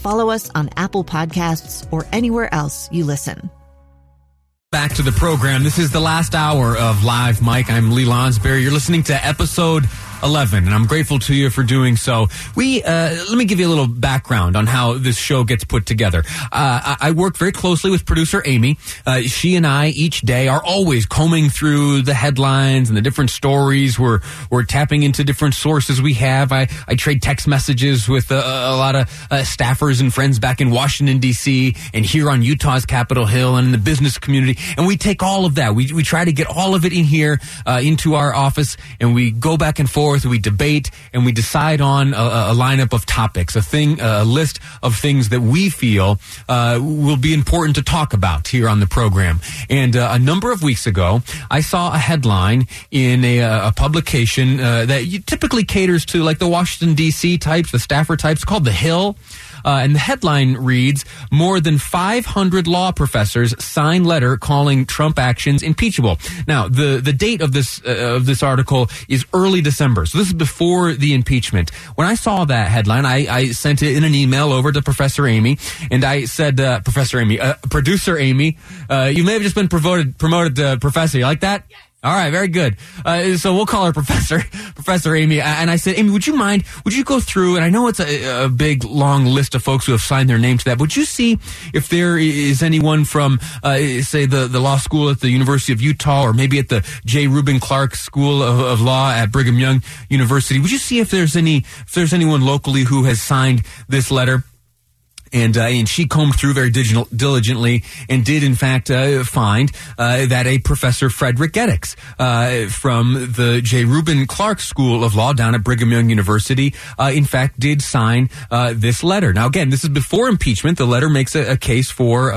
follow us on Apple Podcasts, or anywhere else you listen. Back to the program. This is the last hour of Live Mic. I'm Lee Lonsberry. You're listening to episode 11, and I'm grateful to you for doing so. We, uh, let me give you a little background on how this show gets put together. Uh, I work very closely with producer Amy. Uh, she and I each day are always combing through the headlines and the different stories. We're, we're tapping into different sources we have. I, I trade text messages with a, a lot of uh, staffers and friends back in Washington, D.C., and here on Utah's Capitol Hill and in the business community. And we take all of that. We, we try to get all of it in here, uh, into our office, and we go back and forth forth, we debate, and we decide on a, a lineup of topics, a thing, a list of things that we feel uh, will be important to talk about here on the program. And uh, a number of weeks ago, I saw a headline in a, a publication uh, that typically caters to like the Washington D.C. types, the staffer types, called The Hill. Uh, and the headline reads More than 500 law professors sign letter calling Trump actions impeachable. Now, the, the date of this, uh, of this article is early December. So this is before the impeachment. When I saw that headline, I, I sent it in an email over to Professor Amy, and I said, uh, Professor Amy, uh, producer Amy, uh, you may have just been promoted, promoted to professor. You like that? All right, very good. Uh, so we'll call her Professor Professor Amy. And I said, Amy, would you mind? Would you go through? And I know it's a, a, big, long list of folks who have signed their name to that. Would you see if there is anyone from, uh, say, the the law school at the University of Utah, or maybe at the J. Reuben Clark School of, of Law at Brigham Young University? Would you see if there's any if there's anyone locally who has signed this letter? And uh, and she combed through very digital, diligently and did in fact uh, find uh, that a professor Frederick Gedicks uh, from the J. Reuben Clark School of Law down at Brigham Young University uh, in fact did sign uh, this letter. Now again, this is before impeachment. The letter makes a, a case for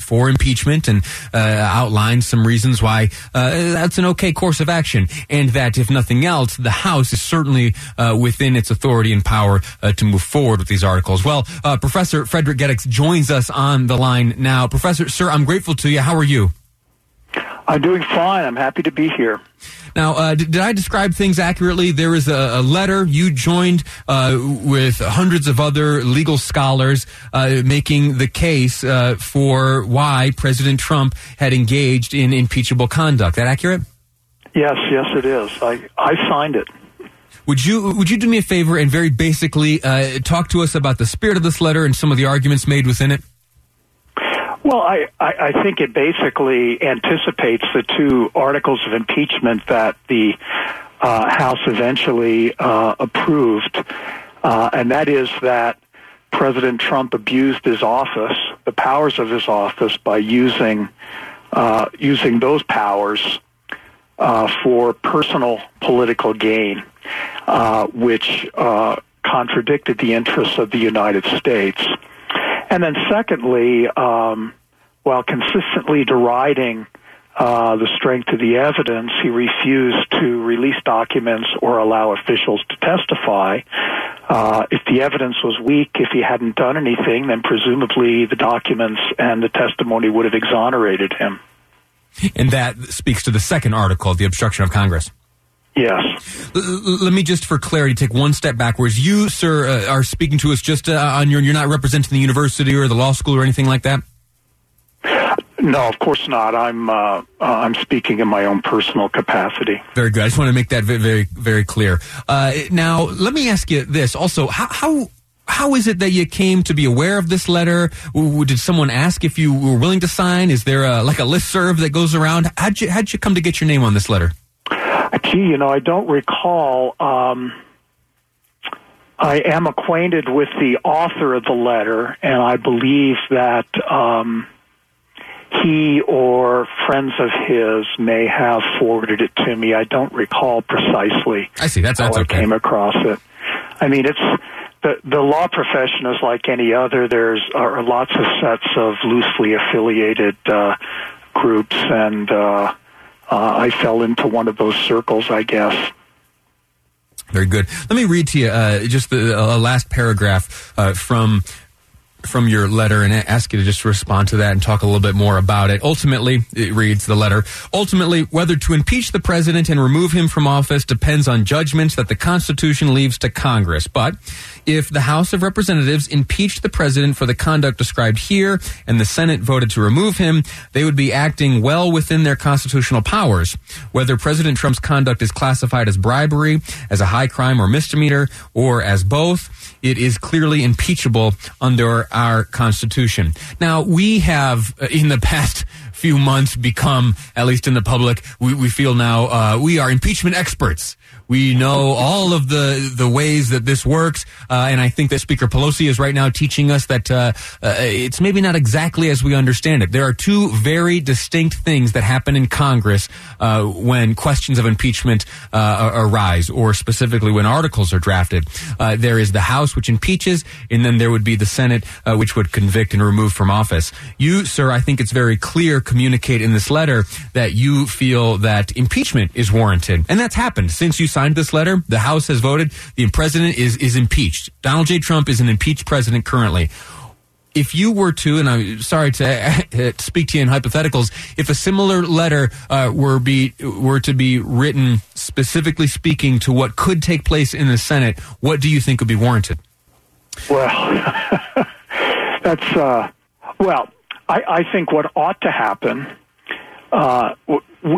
for impeachment and outlines some reasons why that's an okay course of action, and that if nothing else, the House is certainly within its authority and power to move forward with these articles. Well, Professor Professor Frederick Gedicks joins us on the line now. Professor, sir, I'm grateful to you. How are you? I'm doing fine. I'm happy to be here. Now, uh, did, did, I describe things accurately? There is a, a letter you joined uh, with hundreds of other legal scholars uh, making the case uh, for why President Trump had engaged in impeachable conduct. That accurate? Yes, yes, it is. I, I signed it. Would you would you do me a favor and very basically uh, talk to us about the spirit of this letter and some of the arguments made within it? Well, I, I, I think it basically anticipates the two articles of impeachment that the uh, House eventually uh, approved, uh, and that is that President Trump abused his office, the powers of his office, by using uh, using those powers uh, for personal political gain, uh, which uh, contradicted the interests of the United States. And then, secondly, um, while consistently deriding uh, the strength of the evidence, he refused to release documents or allow officials to testify. Uh, if the evidence was weak, if he hadn't done anything, then presumably the documents and the testimony would have exonerated him. And that speaks to the second article, the obstruction of Congress. Yes. L- let me just, for clarity, take one step backwards. You, sir, uh, are speaking to us just uh, on your. You're not representing the university or the law school or anything like that. No, of course not. I'm uh, uh I'm speaking in my own personal capacity. Very good. I just want to make that very very, very clear. Uh, now, let me ask you this also: how, how how is it that you came to be aware of this letter? Did someone ask if you were willing to sign? Is there a, like a list serve that goes around? How'd you, how'd you come to get your name on this letter? Gee, you know, I don't recall. Um, I am acquainted with the author of the letter, and I believe that um, he or friends of his may have forwarded it to me. I don't recall precisely. I see. That's, that's how okay. I came across it. I mean, it's the the law profession is like any other. There's are lots of sets of loosely affiliated uh, groups, and uh, uh, I fell into one of those circles, I guess. Very good. Let me read to you uh, just the uh, last paragraph uh, from from your letter and ask you to just respond to that and talk a little bit more about it. Ultimately, it reads the letter, ultimately, whether to impeach the president and remove him from office depends on judgments that the Constitution leaves to Congress. But if the House of Representatives impeached the president for the conduct described here and the Senate voted to remove him, they would be acting well within their constitutional powers. Whether President Trump's conduct is classified as bribery, as a high crime or misdemeanor, or as both, it is clearly impeachable under our Constitution. Now, we have, uh, in the past few months, become, at least in the public, we, we feel now uh, we are impeachment experts. We know all of the the ways that this works, uh, and I think that Speaker Pelosi is right now teaching us that uh, uh, it's maybe not exactly as we understand it. There are two very distinct things that happen in Congress uh, when questions of impeachment uh, arise, or specifically when articles are drafted. Uh, there is the House, which impeaches, and then there would be the Senate, which would convict and remove from office. You, sir, I think it's very clear, communicate in this letter that you feel that impeachment is warranted, and that's happened since you signed this letter. The House has voted. The president is, is impeached. Donald J. Trump is an impeached president currently. If you were to, and I'm sorry to speak to you in hypotheticals, if a similar letter uh, were be were to be written specifically speaking to what could take place in the Senate, what do you think would be warranted? Well, that's uh, well. I, I think what ought to happen. Uh,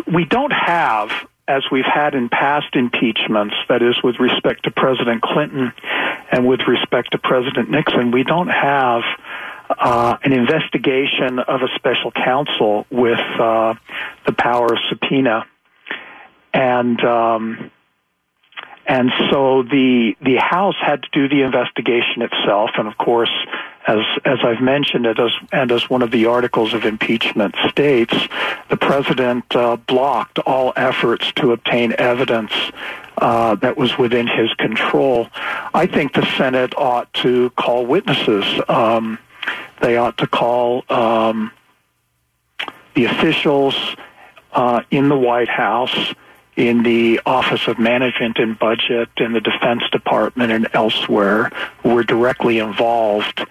we don't have as we've had in past impeachments, that is, with respect to President Clinton and with respect to President Nixon, we don't have uh, an investigation of a special counsel with uh, the power of subpoena, and um, and so the the House had to do the investigation itself, and of course, as as I've mentioned it, as and as one of the articles of impeachment states, the president uh, blocked all efforts to obtain evidence uh, that was within his control. I think the Senate ought to call witnesses. Um, they ought to call um, the officials uh, in the White House in the Office of Management and Budget, in the Defense Department, and elsewhere who were directly involved,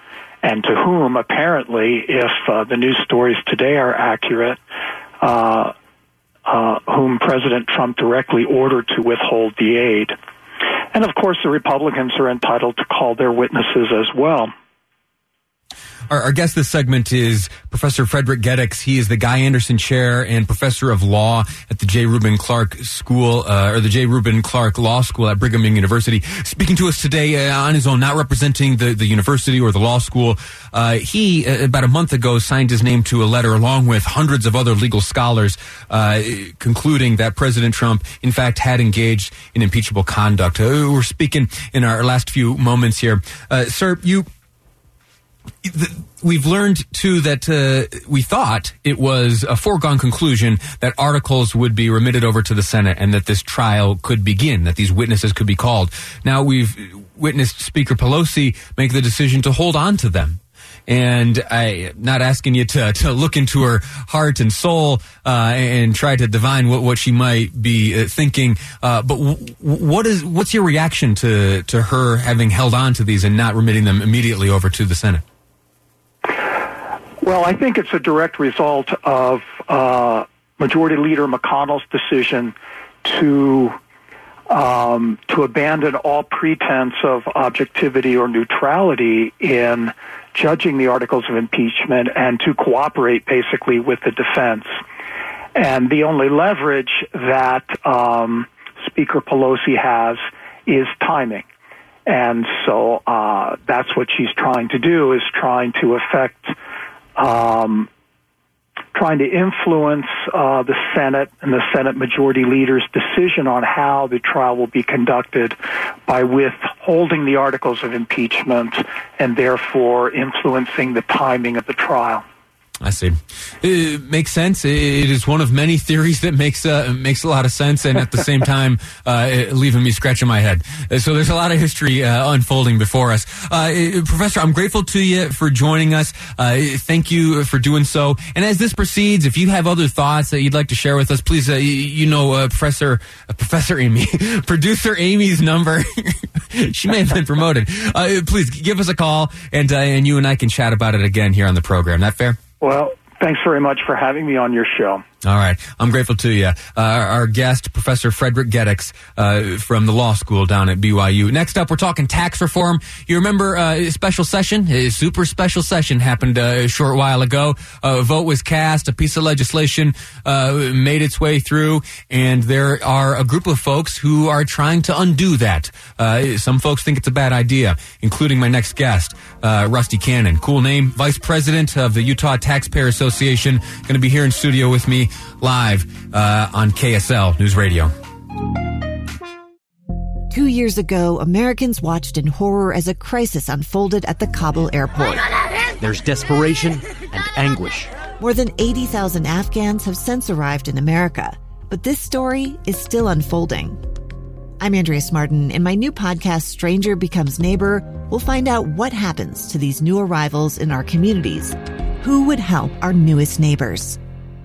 and to whom, apparently, if uh, the news stories today are accurate, uh, uh, whom President Trump directly ordered to withhold the aid. And of course, the Republicans are entitled to call their witnesses as well. Our, our, guest this segment is Professor Frederick Gedicks. He is the Guy Anderson Chair and Professor of Law at the J. Reuben Clark School, uh, or the J. Reuben Clark Law School at Brigham Young University. Speaking to us today uh, on his own, not representing the, the university or the law school. Uh, he, uh, about a month ago, signed his name to a letter along with hundreds of other legal scholars, uh, concluding that President Trump, in fact, had engaged in impeachable conduct. Uh, we're speaking in our last few moments here. sir, you we've learned too that uh, we thought it was a foregone conclusion that articles would be remitted over to the Senate and that this trial could begin, that these witnesses could be called. Now we've witnessed Speaker Pelosi make the decision to hold on to them. And I, not asking you to, to look into her heart and soul uh, and try to divine what, what she might be uh, thinking, uh, but w- what is what's your reaction to to her having held on to these and not remitting them immediately over to the Senate? Well, I think it's a direct result of uh, Majority Leader McConnell's decision to um, to abandon all pretense of objectivity or neutrality in judging the articles of impeachment and to cooperate basically with the defense. And the only leverage that um, Speaker Pelosi has is timing. And so uh, that's what she's trying to do is trying to affect, um, trying to influence uh, the Senate and the Senate Majority Leader's decision on how the trial will be conducted by withholding the articles of impeachment and therefore influencing the timing of the trial. I see. It makes sense. It is one of many theories that makes uh, makes a lot of sense, and at the same time, uh, leaving me scratching my head. Uh, so there's a lot of history uh, unfolding before us. Uh, Professor, I'm grateful to you for joining us. Uh, thank you for doing so. And as this proceeds, if you have other thoughts that you'd like to share with us, please, you know, Professor Professor Amy, producer Amy's number. she may have been promoted. please give us a call, and and you and I can chat about it again here on the program. That fair? Well, thanks very much for having me on your show. All right. I'm grateful to you. Uh, our guest, Professor Frederick Gedicks uh, from the law school down at BYU. Next up, we're talking tax reform. You remember uh, a special session? A super special session happened uh, a short while ago. A vote was cast. A piece of legislation uh, made its way through. And there are a group of folks who are trying to undo that. Uh, some folks think it's a bad idea, including my next guest, Rusty Cannon. Cool name. Vice President of the Utah Taxpayer Association. Going to be here in studio with me live uh, on KSL News Radio. Two years ago, Americans watched in horror as a crisis unfolded at the Kabul airport. There's desperation and anguish. More than 80,000 Afghans have since arrived in America, but this story is still unfolding. I'm Andrea Smardon. In my new podcast, Stranger Becomes Neighbor, we'll find out what happens to these new arrivals in our communities. Who would help our newest neighbors?